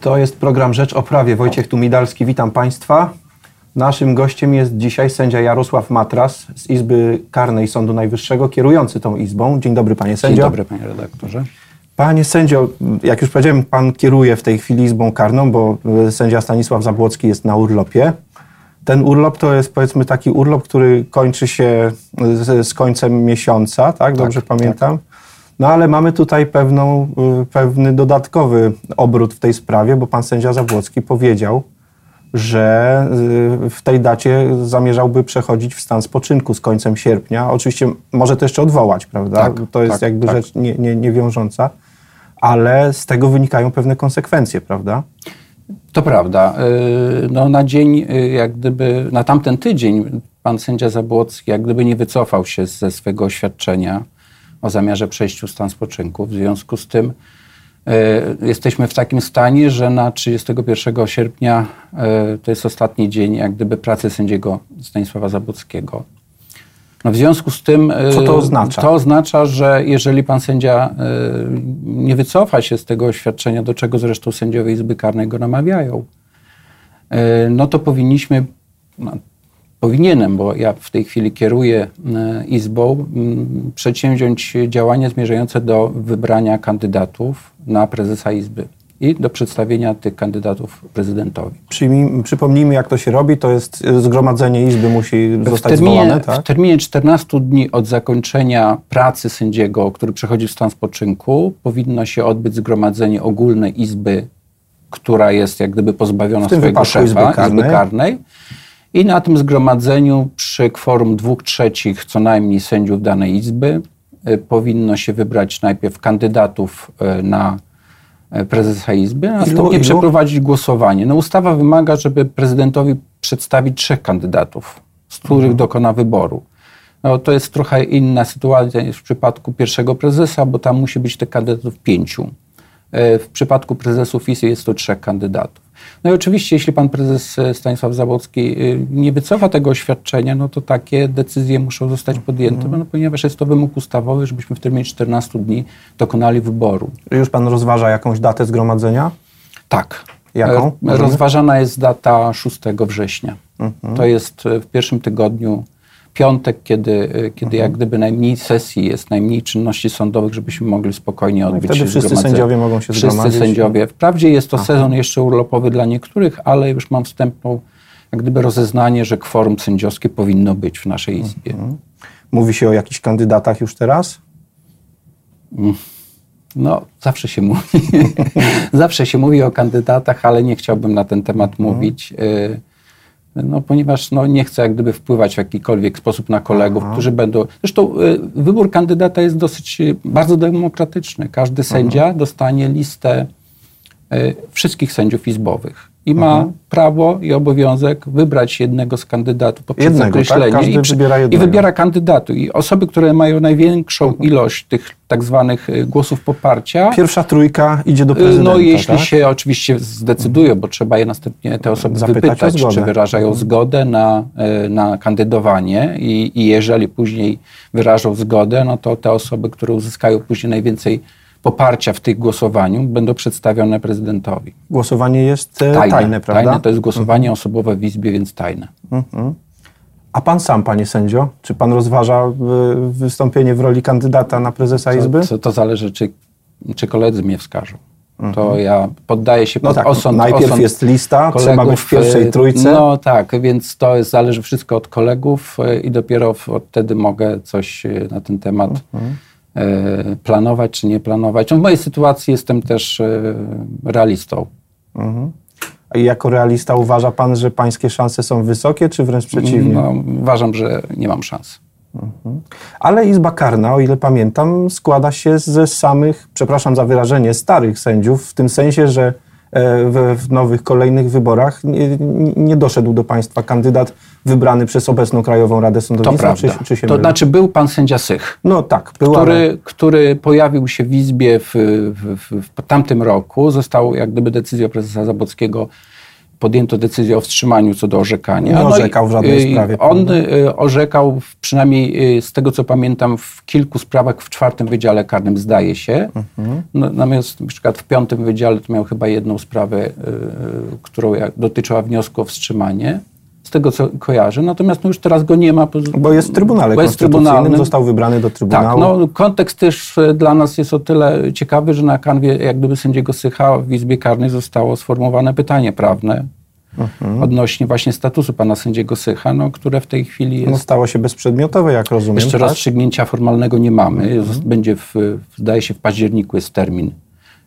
To jest program Rzecz o Prawie. Wojciech Tumidalski, witam Państwa. Naszym gościem jest dzisiaj sędzia Jarosław Matras z Izby Karnej Sądu Najwyższego, kierujący tą izbą. Dzień dobry, panie sędzio. Dzień dobry, panie redaktorze. Panie sędzio, jak już powiedziałem, pan kieruje w tej chwili Izbą Karną, bo e, sędzia Stanisław Zabłocki jest na urlopie. Ten urlop to jest powiedzmy taki urlop, który kończy się z, z końcem miesiąca, tak? Dobrze pamiętam? No ale mamy tutaj pewną, y, pewny dodatkowy obrót w tej sprawie, bo pan sędzia Zabłocki powiedział, że y, w tej dacie zamierzałby przechodzić w stan spoczynku z końcem sierpnia. Oczywiście może to jeszcze odwołać, prawda? Tak, to jest tak, jakby tak. rzecz nie, nie, niewiążąca, ale z tego wynikają pewne konsekwencje, prawda? To prawda. Yy, No, na dzień, jak gdyby, na tamten tydzień pan sędzia Zabłocki jak gdyby nie wycofał się ze swego oświadczenia o zamiarze przejściu w stan spoczynku. W związku z tym yy, jesteśmy w takim stanie, że na 31 sierpnia yy, to jest ostatni dzień jak gdyby pracy sędziego Stanisława Zabłockiego. No w związku z tym. yy, Co to oznacza? To oznacza, że jeżeli pan sędzia nie wycofa się z tego oświadczenia, do czego zresztą sędziowie Izby Karnej go namawiają, no to powinniśmy, no, powinienem, bo ja w tej chwili kieruję yy, Izbą, przedsięwziąć działania zmierzające do wybrania kandydatów na prezesa Izby i do przedstawienia tych kandydatów prezydentowi. Przyjmij, przypomnijmy, jak to się robi. To jest y, zgromadzenie Izby musi W zostać terminie, zwołane, tak? w terminie 14 dni od zakończenia pracy sędziego, który przechodzi w stan spoczynku, powinno się odbyć zgromadzenie ogólne Izby, która jest jak gdyby pozbawiona swojego szefa, Izby Karnej. Izby Karnej. I na tym zgromadzeniu przy kworum dwóch trzecich co najmniej sędziów danej Izby y, powinno się wybrać najpierw kandydatów y, na y, prezesa Izby, a następnie ilu? przeprowadzić głosowanie. No, ustawa wymaga, żeby prezydentowi przedstawić trzech kandydatów, z których Mhm. dokona wyboru. No, to jest trochę inna sytuacja niż w przypadku pierwszego prezesa, bo tam musi być tych kandydatów pięciu. E, W przypadku prezesów Izby jest to trzech kandydatów. No i oczywiście, jeśli pan prezes e, Stanisław Zabłocki e, nie wycofa tego oświadczenia, no to takie decyzje muszą zostać podjęte, no, ponieważ jest to wymóg ustawowy, żebyśmy w terminie 14 dni dokonali wyboru. Już pan rozważa jakąś datę zgromadzenia? Tak. Jaką? E? Rozważana jest data 6 września. Mhm. To jest e, w pierwszym tygodniu piątek, kiedy, e, kiedy Mhm. jak gdyby najmniej sesji jest, najmniej czynności sądowych, żebyśmy mogli spokojnie No odbyć wtedy wszyscy sędziowie mogą się Wszyscy zgromadzić. sędziowie. Wprawdzie jest to sezon jeszcze urlopowy dla niektórych, ale już mam wstępną jak gdyby rozeznanie, że kworum sędziowskie powinno być w naszej Izbie. Mówi się o jakichś kandydatach już teraz? No, zawsze się mówi. zawsze się mówi o kandydatach, ale nie chciałbym na ten temat Mhm. mówić. y, No, ponieważ no, nie chcę jak gdyby wpływać w jakikolwiek sposób na kolegów, którzy będą. Zresztą y, wybór kandydata jest dosyć y, bardzo demokratyczny. Każdy Mhm. sędzia dostanie listę y, wszystkich sędziów izbowych i ma Mhm. prawo i obowiązek wybrać jednego z kandydatów poprzez Jednego, tak? zakreślenie Każdy i, przy- wybiera i jednego. wybiera kandydatu. I osoby, które mają największą ilość tych tak zwanych y, głosów poparcia, Pierwsza trójka idzie do y, prezydenta, no jeśli tak? się oczywiście zdecydują, bo trzeba je następnie te osoby Zapytać wypytać, czy wyrażają zgodę na, y, na kandydowanie i, i jeżeli później wyrażą zgodę, no to te osoby, które uzyskają później najwięcej poparcia w tych głosowaniu, będą przedstawione prezydentowi. Głosowanie jest e, tajne, prawda? Tajne to jest głosowanie osobowe w Izbie, więc tajne. A pan sam, panie sędzio, czy pan rozważa e, wystąpienie w roli kandydata na prezesa Izby? To, to, zależy, czy, czy koledzy mnie wskażą. To ja poddaję się No pod tak, osąd. najpierw osąd jest lista, trzeba kolegów, być w pierwszej e, trójce. No tak, więc to jest, zależy wszystko od kolegów i dopiero wtedy mogę coś na ten temat Mhm. E, planować czy nie planować. No w mojej sytuacji jestem też e, realistą. I jako realista uważa pan, że pańskie szanse są wysokie, czy wręcz przeciwnie? No, uważam, że nie mam szans. Ale Izba Karna, o ile pamiętam, składa się ze samych, przepraszam za wyrażenie, starych sędziów, w tym sensie, że w, w nowych, kolejnych wyborach nie, nie- doszedł do państwa kandydat wybrany przez obecną Krajową Radę To Sądownictwa, prawda. czy, czy się to mylę? znaczy był pan sędzia Sych. No tak, był, ale... który, który pojawił się w Izbie w, w, w, w tamtym roku. Został jak gdyby decyzją prezesa Zabockiego podjęto decyzję o wstrzymaniu co do orzekania. Nie No orzekał w żadnej y, sprawie, On y, orzekał, przynajmniej y, z tego co pamiętam, w kilku sprawach w czwartym wydziale karnym, zdaje się. Mhm. No, natomiast na przykład w piątym wydziale to miał chyba jedną sprawę, którą dotyczyła wniosku o wstrzymanie. Z tego co kojarzę. Natomiast no już teraz go nie ma. Bo jest w Trybunale Bo jest Konstytucyjnym, został wybrany do Tak, Trybunału. no kontekst też e, dla nas jest o tyle ciekawy, że na kanwie jak gdyby sędziego Sycha w Izbie Karnej zostało sformułowane pytanie prawne Mhm. odnośnie właśnie statusu pana sędziego Sycha, no, które w tej chwili jest... No, stało się bezprzedmiotowe, jak rozumiem. Jeszcze tak? Mhm. rozstrzygnięcia formalnego nie mamy. Zost- Będzie, w- zdaje się, w październiku jest termin.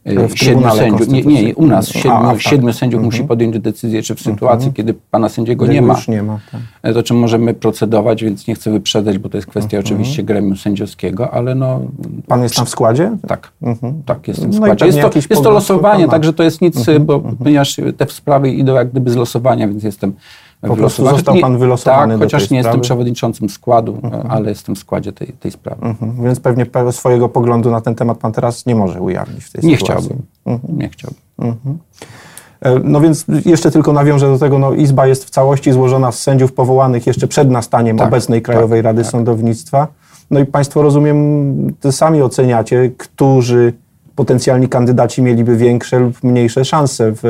E, W Siedmiu sędziów, nie, nie, u nas siedmiu, A, tak. siedmiu sędziów musi podjąć decyzję, czy w sytuacji, kiedy pana sędziego nie ma, nie ma. Tak. E, to czym możemy procedować, więc nie chcę wyprzedzać, bo to jest kwestia Mhm. oczywiście gremium sędziowskiego, ale no Pan jest tam w składzie? tak, Mhm. tak, jestem w No składzie. pewnie Jest to, jest to losowanie, także to jest nic, bo ponieważ te sprawy idą jak gdyby z losowania, więc jestem Po prostu losowaniu. został pan wylosowany Tak, do chociaż nie jestem sprawy. przewodniczącym składu, ale jestem w składzie tej, tej sprawy. Mhm. Więc pewnie pe- swojego poglądu na ten temat pan teraz nie może ujawnić w tej Nie sytuacji. chciałbym. Nie chciałbym. E, No więc jeszcze tylko nawiążę do tego, no Izba jest w całości złożona z sędziów powołanych jeszcze przed nastaniem Tak, obecnej Krajowej Rady Sądownictwa. No i Państwo, rozumiem, ty sami oceniacie, którzy potencjalni kandydaci mieliby większe lub mniejsze szanse w,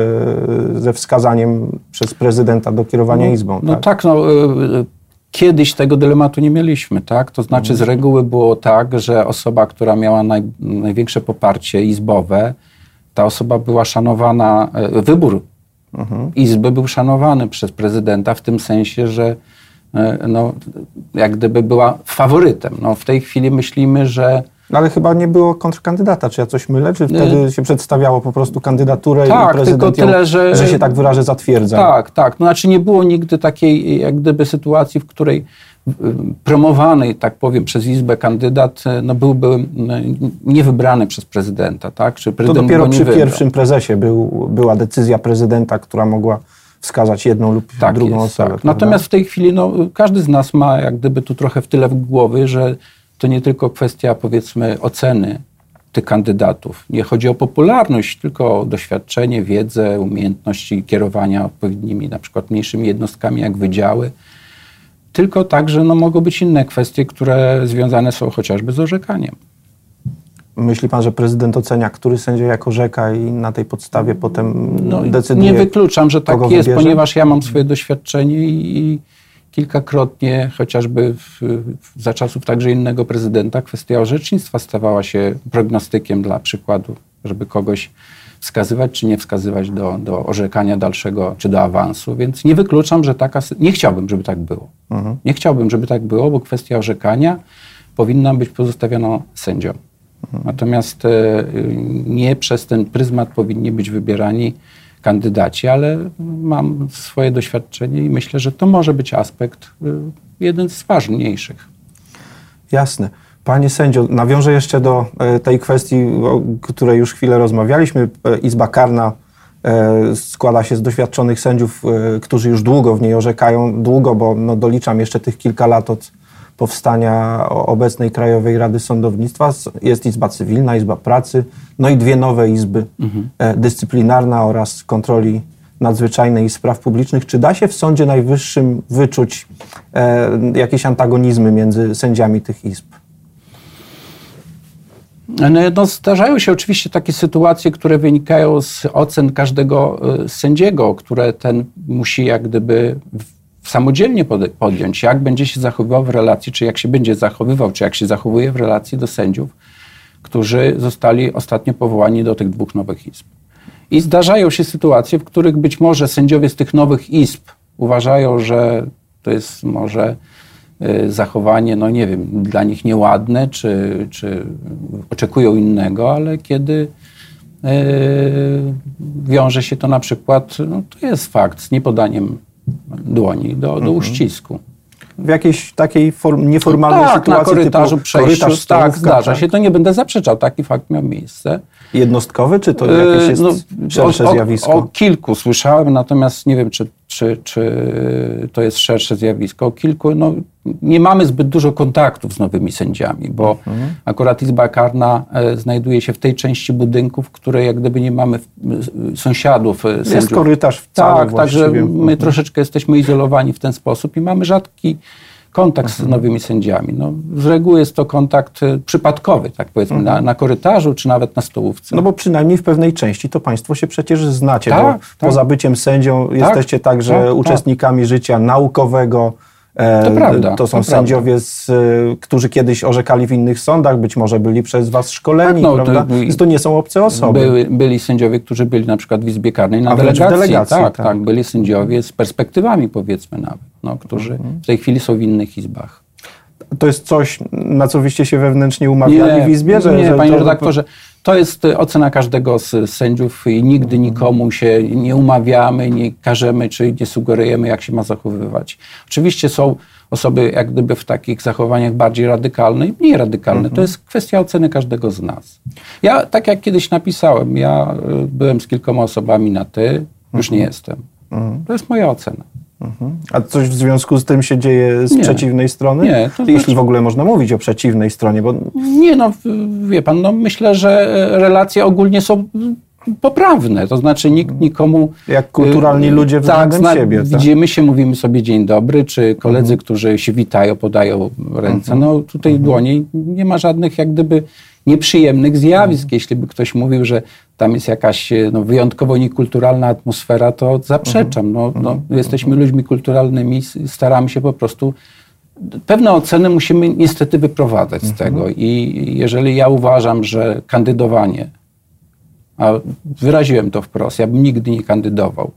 ze wskazaniem przez prezydenta do kierowania Izbą. No tak? tak, no, y, kiedyś tego dylematu nie mieliśmy, tak? To znaczy z reguły było tak, że osoba, która miała naj, największe poparcie izbowe, ta osoba była szanowana, y, wybór izby był szanowany przez prezydenta w tym sensie, że y, no, jak gdyby była faworytem. No, w tej chwili myślimy, że No ale chyba nie było kontrkandydata, czy ja coś mylę? Czy wtedy się przedstawiało po prostu kandydaturę Tak, i prezydent tylko tyle, ją, że- że się tak wyrażę, zatwierdza? Tak, tak. No, znaczy nie było nigdy takiej jak gdyby sytuacji, w której promowany, tak powiem, przez Izbę kandydat y, no, byłby niewybrany przez prezydenta, tak? Czy To prezydent dopiero go nie przy pierwszym prezesie był, była decyzja prezydenta, która mogła wskazać jedną lub tak drugą jest, osobę. tak. Natomiast w tej chwili no, każdy z nas ma jak gdyby tu trochę w tyle w głowy, że to nie tylko kwestia powiedzmy oceny tych kandydatów. Nie chodzi o popularność, tylko o doświadczenie, wiedzę, umiejętności kierowania odpowiednimi na przykład mniejszymi jednostkami jak wydziały. Tylko także no, mogą być inne kwestie, które związane są chociażby z orzekaniem. Myśli pan, że prezydent ocenia, który sędzia jako rzeka i na tej podstawie potem No, decyduje? nie wykluczam, że tak jest, wybierze? ponieważ ja mam swoje doświadczenie i, i kilkakrotnie, chociażby w, w, za czasów także innego prezydenta, kwestia orzecznictwa stawała się prognostykiem dla przykładu, żeby kogoś wskazywać czy nie wskazywać do, do orzekania dalszego czy do awansu, więc nie wykluczam, że taka... Nie chciałbym, żeby tak było. Mhm. Nie chciałbym, żeby tak było, bo kwestia orzekania powinna być pozostawiona sędziom. Natomiast e, nie przez ten pryzmat powinni być wybierani kandydaci, ale mam swoje doświadczenie i myślę, że to może być aspekt e, jeden z ważniejszych. Jasne. Panie sędzio, nawiążę jeszcze do e, tej kwestii, o której już chwilę rozmawialiśmy. E, Izba karna e, składa się z doświadczonych sędziów, którzy już długo w niej orzekają. Długo, bo no, doliczam jeszcze tych kilka lat od powstania obecnej Krajowej Rady Sądownictwa. Jest Izba Cywilna, Izba Pracy, no i dwie nowe izby, e, dyscyplinarna oraz kontroli nadzwyczajnej i spraw publicznych. Czy da się w Sądzie Najwyższym wyczuć e, jakieś antagonizmy między sędziami tych izb? No, no, zdarzają się oczywiście takie sytuacje, które wynikają z ocen każdego e, sędziego, które ten musi jak gdyby samodzielnie podjąć, jak będzie się zachowywał w relacji, czy jak się będzie zachowywał, czy jak się zachowuje w relacji do sędziów, którzy zostali ostatnio powołani do tych dwóch nowych izb. I zdarzają się sytuacje, w których być może sędziowie z tych nowych izb uważają, że to jest może y, zachowanie, no nie wiem, dla nich nieładne, czy, czy oczekują innego, ale kiedy y, wiąże się to na przykład, no to jest fakt, z niepodaniem dłoni do, do uścisku. W jakiejś takiej form, nieformalnej tak, sytuacji na korytarzu, typu korytarz, tak, zdarza się. To nie będę zaprzeczał, taki fakt miał miejsce. Jednostkowy, czy to jakieś jest no, szersze o, o, zjawisko? O kilku słyszałem, natomiast nie wiem, czy, czy, czy to jest szersze zjawisko. O kilku, no, nie mamy zbyt dużo kontaktów z nowymi sędziami, bo mhm. akurat Izba Karna e, znajduje się w tej części budynku, w której jak gdyby nie mamy sąsiadów e, sędziów. Jest korytarz w całym Tak, także my mhm. troszeczkę jesteśmy izolowani w ten sposób i mamy rzadki kontakt z nowymi sędziami. No, z reguły jest to kontakt e, przypadkowy, tak powiedzmy, na, na, korytarzu czy nawet na stołówce. No bo przynajmniej w pewnej części to Państwo się przecież znacie, tak, bo tak. poza byciem sędzią tak, jesteście także tak, tak. uczestnikami życia naukowego, to prawda. To są to sędziowie, z, e, którzy kiedyś orzekali w innych sądach, być może byli przez was szkoleni, tak, no, prawda? To, to, nie są obce osoby. Byli, byli sędziowie, którzy byli na przykład w Izbie Karnej na A delegacji. delegacji tak, tak, tak, byli sędziowie z perspektywami powiedzmy nawet, no, którzy mhm. w tej chwili są w innych izbach to jest coś, na co wyście się wewnętrznie umawiali nie, w Izbie? Że, nie, że panie to... redaktorze, to jest ocena każdego z sędziów i nigdy nikomu się nie umawiamy, nie każemy czy nie sugerujemy, jak się ma zachowywać. Oczywiście są osoby jak gdyby w takich zachowaniach bardziej radykalne i mniej radykalne. To jest kwestia oceny każdego z nas. Ja, tak jak kiedyś napisałem, ja y, byłem z kilkoma osobami na ty, już nie jestem. To jest moja ocena. Mhm. A coś w związku z tym się dzieje z nie. przeciwnej strony? Nie. To Jeśli znaczy... w ogóle można mówić o przeciwnej stronie, bo... Nie, no wie pan, no myślę, że relacje ogólnie są poprawne, to znaczy nikt nikomu... Jak kulturalni y, ludzie względem tak, siebie. Tak. Widzimy się, mówimy sobie dzień dobry, czy koledzy, mhm. którzy się witają, podają ręce. Mhm. No tutaj mhm. dłonie nie ma żadnych jak gdyby nieprzyjemnych zjawisk. Mhm. Jeśli by ktoś mówił, że tam jest jakaś no, wyjątkowo niekulturalna atmosfera, to zaprzeczam. No, no, mhm. jesteśmy ludźmi kulturalnymi, staramy się po prostu pewne oceny musimy niestety wyprowadzać z mhm. tego. I jeżeli ja uważam, że kandydowanie, a wyraziłem to wprost, ja bym nigdy nie kandydował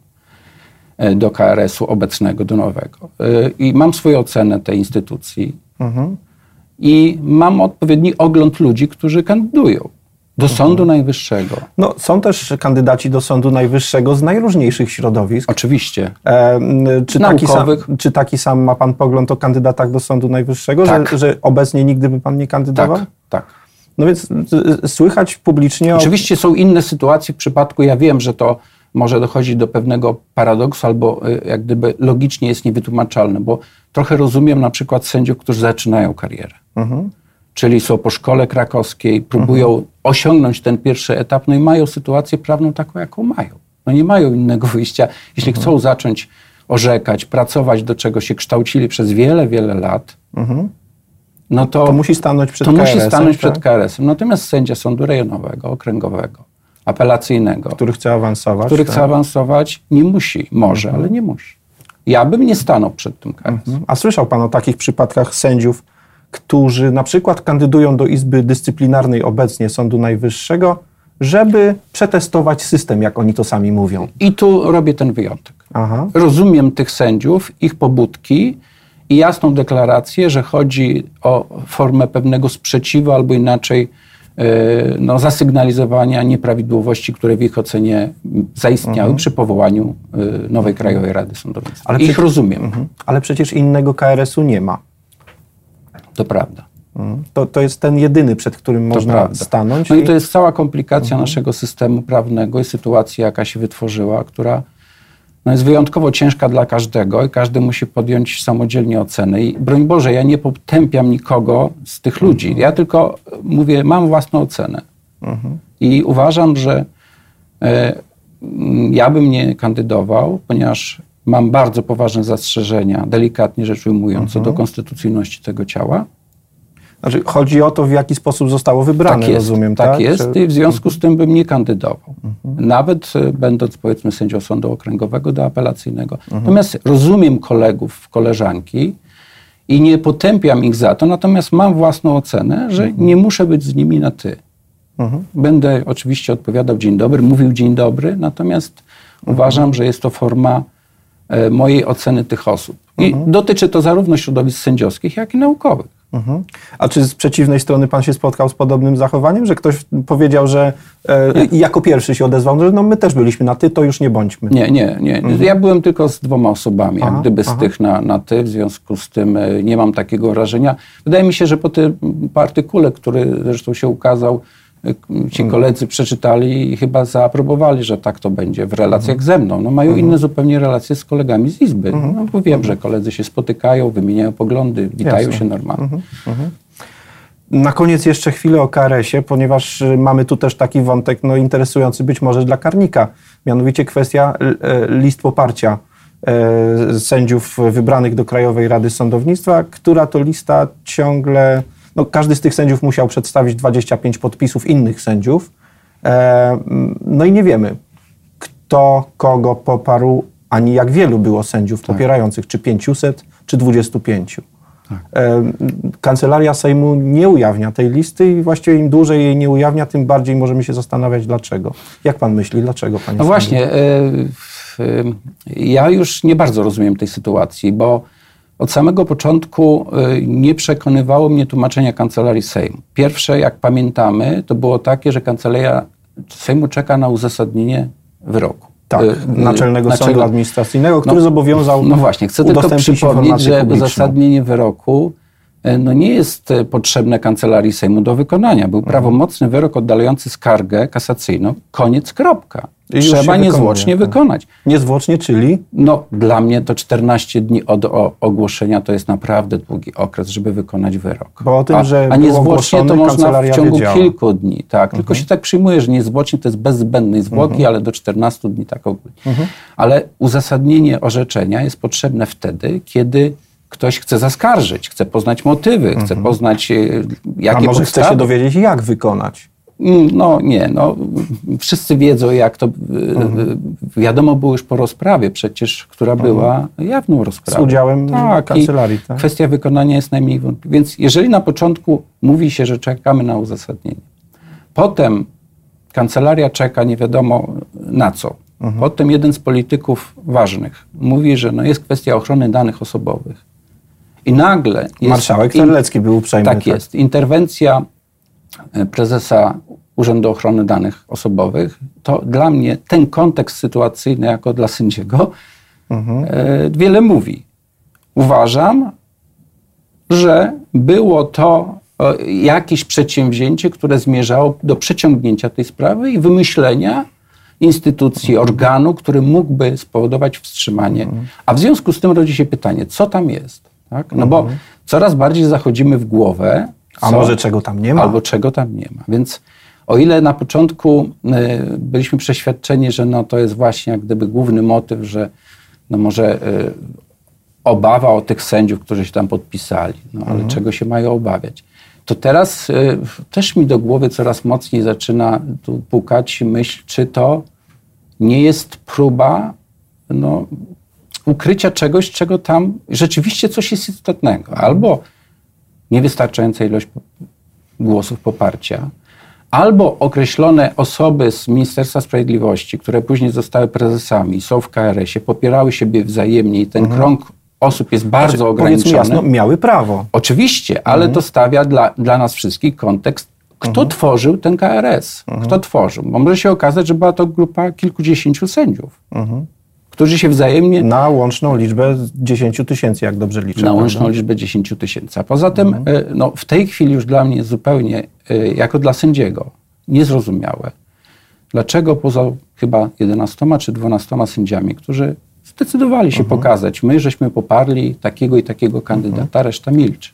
e, do KRS-u obecnego, do nowego. E, I mam swoją ocenę tej instytucji. Mhm i mam odpowiedni ogląd ludzi, którzy kandydują. Do mhm. Sądu Najwyższego. No, są też kandydaci do Sądu Najwyższego z najróżniejszych środowisk. Oczywiście. E, czy, taki sam, czy taki sam ma Pan pogląd o kandydatach do Sądu Najwyższego, tak. że, że obecnie nigdy by Pan nie kandydował? Tak, tak. No więc słychać publicznie... Oczywiście są inne sytuacje w przypadku, ja wiem, że to może dochodzić do pewnego paradoksu albo y, jak gdyby logicznie jest niewytłumaczalne, bo trochę rozumiem na przykład sędziów, którzy zaczynają karierę. Mhm. Czyli są po szkole krakowskiej, próbują mhm. osiągnąć ten pierwszy etap, no i mają sytuację prawną taką, jaką mają. No nie mają innego wyjścia. Jeśli mhm. chcą zacząć orzekać, pracować, do czego się kształcili przez wiele, wiele lat, no to, to musi stanąć przed to KRS-em. Musi stanąć tak? przed KRS-em. Natomiast sędzia sądu rejonowego, okręgowego, apelacyjnego, który chce awansować, który tak? chce awansować, nie musi, może, mhm. ale nie musi. Ja bym nie stanął przed tym KRS. Mhm. A słyszał pan o takich przypadkach sędziów, którzy na przykład kandydują do Izby Dyscyplinarnej obecnie Sądu Najwyższego, żeby przetestować system, jak oni to sami mówią. I tu robię ten wyjątek. Aha. Rozumiem tych sędziów, ich pobudki i jasną deklarację, że chodzi o formę pewnego sprzeciwu albo inaczej no, zasygnalizowania nieprawidłowości, które w ich ocenie zaistniały mhm. przy powołaniu e, nowej Krajowej Rady Sądownictwa. Ale ich przecież, rozumiem. Mhm. Ale przecież innego KRS-u nie ma. To prawda. Mhm. To, to jest ten jedyny, przed którym to można prawda. stanąć. No i... i to jest cała komplikacja mhm. naszego systemu prawnego i sytuacja, jaka się wytworzyła, która no jest wyjątkowo ciężka dla każdego i każdy musi podjąć samodzielnie ocenę. I broń Boże, ja nie potępiam nikogo z tych ludzi. Ja tylko mówię, mam własną ocenę. Mhm. I uważam, że e, ja bym nie kandydował, ponieważ mam bardzo poważne zastrzeżenia, delikatnie rzecz ujmując, mhm. co do mhm. konstytucyjności tego ciała. Znaczy, chodzi o to, w jaki sposób zostało wybrane, tak jest, rozumiem, tak? Tak jest i w związku z tym bym nie kandydował. Mhm. Nawet e, będąc, powiedzmy, sędzią sądu okręgowego do apelacyjnego. Mhm. Natomiast rozumiem kolegów, koleżanki i nie potępiam ich za to, natomiast mam własną ocenę, że mhm. nie muszę być z nimi na ty. Mhm. Będę oczywiście odpowiadał dzień dobry, mówił dzień dobry, natomiast mhm. uważam, że jest to forma E, mojej oceny tych osób. I mhm. dotyczy to zarówno środowisk sędziowskich, jak i naukowych. Mhm. A czy z przeciwnej strony pan się spotkał z podobnym zachowaniem, że ktoś powiedział, że e, jako pierwszy się odezwał, że no my też byliśmy na ty, to już nie bądźmy. Nie, nie, nie. Mhm. Ja byłem tylko z dwoma osobami, aha, jak gdyby z aha. tych na, na ty, w związku z tym e, nie mam takiego wrażenia. Wydaje mi się, że po tym artykule, który zresztą się ukazał, ci koledzy przeczytali i chyba zaaprobowali, że tak to będzie w relacjach ze mną. No mają inne zupełnie relacje z kolegami z Izby. No, bo wiem, że koledzy się spotykają, wymieniają poglądy, witają Jasne. się normalnie. Na koniec jeszcze chwilę o KRS-ie, ponieważ y, mamy tu też taki wątek no, interesujący być może dla karnika, mianowicie kwestia e, list poparcia sędziów wybranych do Krajowej Rady Sądownictwa, która to lista ciągle, no, każdy z tych sędziów musiał przedstawić 25 podpisów innych sędziów, e, no i nie wiemy, kto kogo poparł, ani jak wielu było sędziów popierających, czy 500, czy 25. E, Kancelaria Sejmu nie ujawnia tej listy i właściwie im dłużej jej nie ujawnia, tym bardziej możemy się zastanawiać dlaczego. Jak pan myśli, dlaczego panie No właśnie, e, ja już nie bardzo rozumiem tej sytuacji, bo od samego początku e, nie przekonywało mnie tłumaczenia Kancelarii Sejmu. Pierwsze, jak pamiętamy, to było takie, że Kancelaria Sejmu czeka na uzasadnienie wyroku. Tak, E, Naczelnego naczelno- Sądu Administracyjnego, który No, zobowiązał No właśnie, chcę tylko przypomnieć, że publiczną. uzasadnienie wyroku no nie jest potrzebne Kancelarii Sejmu do wykonania. Był prawomocny wyrok oddalający skargę kasacyjną. Koniec, kropka. I Trzeba wykonuje, niezwłocznie tak. wykonać. Niezwłocznie, czyli No, dla mnie to 14 dni od ogłoszenia to jest naprawdę długi okres, żeby wykonać wyrok. Bo o tym, a, że a niezwłocznie to można w ciągu wiedziała. kilku dni. Tak, tylko się tak przyjmuje, że niezwłocznie to jest bez zbędnej zwłoki, Mhm. ale do 14 dni tak ogólnie. Ale uzasadnienie orzeczenia jest potrzebne wtedy, kiedy ktoś chce zaskarżyć, chce poznać motywy, chce poznać e, Mhm. a jakie może chce podstawy. się dowiedzieć, jak wykonać. Mm, No nie, no wszyscy wiedzą jak to, Mhm. y, wiadomo było już po rozprawie przecież, która była jawną rozprawą. Z udziałem tak, kancelarii, tak? Kwestia wykonania jest najmniej wątpliwa. Więc jeżeli na początku mówi się, że czekamy na uzasadnienie, potem kancelaria czeka nie wiadomo na co, Mhm. potem jeden z polityków ważnych mówi, że no jest kwestia ochrony danych osobowych i nagle jest Marszałek Terlecki był uprzejmy. tak jest. Interwencja e, prezesa Urzędu Ochrony Danych Osobowych, to dla mnie ten kontekst sytuacyjny jako dla sędziego Mhm. e, wiele mówi. Uważam, że było to e, jakieś przedsięwzięcie, które zmierzało do przeciągnięcia tej sprawy i wymyślenia instytucji, organu, który mógłby spowodować wstrzymanie. A w związku z tym rodzi się pytanie, co tam jest? Tak? No bo coraz bardziej zachodzimy w głowę. A co- może czego tam nie ma? Albo czego tam nie ma. Więc o ile na początku y, byliśmy przeświadczeni, że no, to jest właśnie jak gdyby główny motyw, że no może y, obawa o tych sędziów, którzy się tam podpisali, no ale czego się mają obawiać? To teraz y, też mi do głowy coraz mocniej zaczyna tu pukać myśl, czy to nie jest próba no, ukrycia czegoś, czego tam rzeczywiście coś jest istotnego. Albo niewystarczająca ilość głosów poparcia, albo określone osoby z Ministerstwa Sprawiedliwości, które później zostały prezesami, są w KRS-ie, popierały siebie wzajemnie i ten krąg osób jest bardzo Znaczy, ograniczony. Jasno, miały prawo. Oczywiście, ale to stawia dla, dla nas wszystkich kontekst, kto tworzył ten KRS, kto tworzył. Bo może się okazać, że była to grupa kilkudziesięciu sędziów, którzy się wzajemnie Na łączną liczbę 10 tysięcy, jak dobrze liczę. na prawda? łączną liczbę 10 tysięcy. A poza tym, e, no, w tej chwili już dla mnie zupełnie, e, jako dla sędziego, niezrozumiałe, dlaczego poza chyba 11 czy 12 sędziami, którzy zdecydowali się pokazać, my żeśmy poparli takiego i takiego kandydata, reszta milczy.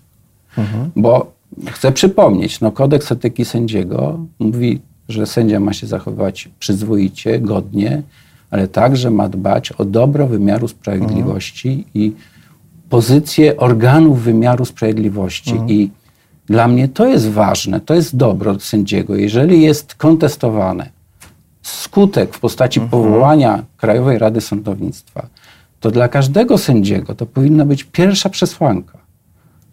Bo chcę przypomnieć, no, kodeks etyki sędziego mówi, że sędzia ma się zachowywać przyzwoicie, godnie, ale także ma dbać o dobro wymiaru sprawiedliwości i pozycję organów wymiaru sprawiedliwości. I dla mnie to jest ważne, to jest dobro sędziego. Jeżeli jest kontestowane skutek w postaci powołania Krajowej Rady Sądownictwa, to dla każdego sędziego to powinna być pierwsza przesłanka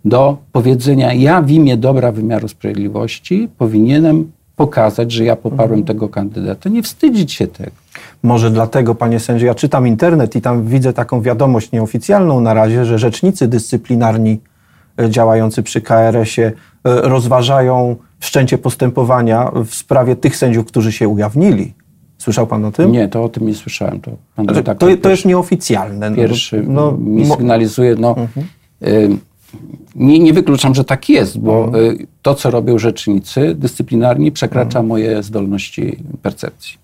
do powiedzenia, ja w imię dobra wymiaru sprawiedliwości powinienem pokazać, że ja poparłem tego kandydata. Nie wstydzić się tego. Może dlatego, panie sędzio, ja czytam internet i tam widzę taką wiadomość nieoficjalną na razie, że rzecznicy dyscyplinarni e, działający przy KRS-ie e, rozważają wszczęcie postępowania w sprawie tych sędziów, którzy się ujawnili. Słyszał pan o tym? Nie, to o tym nie słyszałem. To, pan Znaczy, to, to jest nieoficjalne. No, pierwszy no, mi sygnalizuje, no, y, nie, nie wykluczam, że tak jest, bo y, to, co robią rzecznicy dyscyplinarni, przekracza moje zdolności percepcji.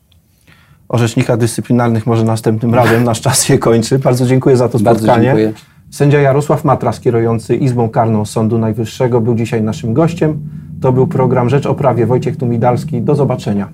Orzecznika dyscyplinarnych może następnym razem. Nasz czas się kończy. Bardzo dziękuję za to spotkanie. dziękuję. Sędzia Jarosław Matras, kierujący Izbą Karną Sądu Najwyższego, był dzisiaj naszym gościem. To był program Rzecz o Prawie. Wojciech Tumidalski. Do zobaczenia.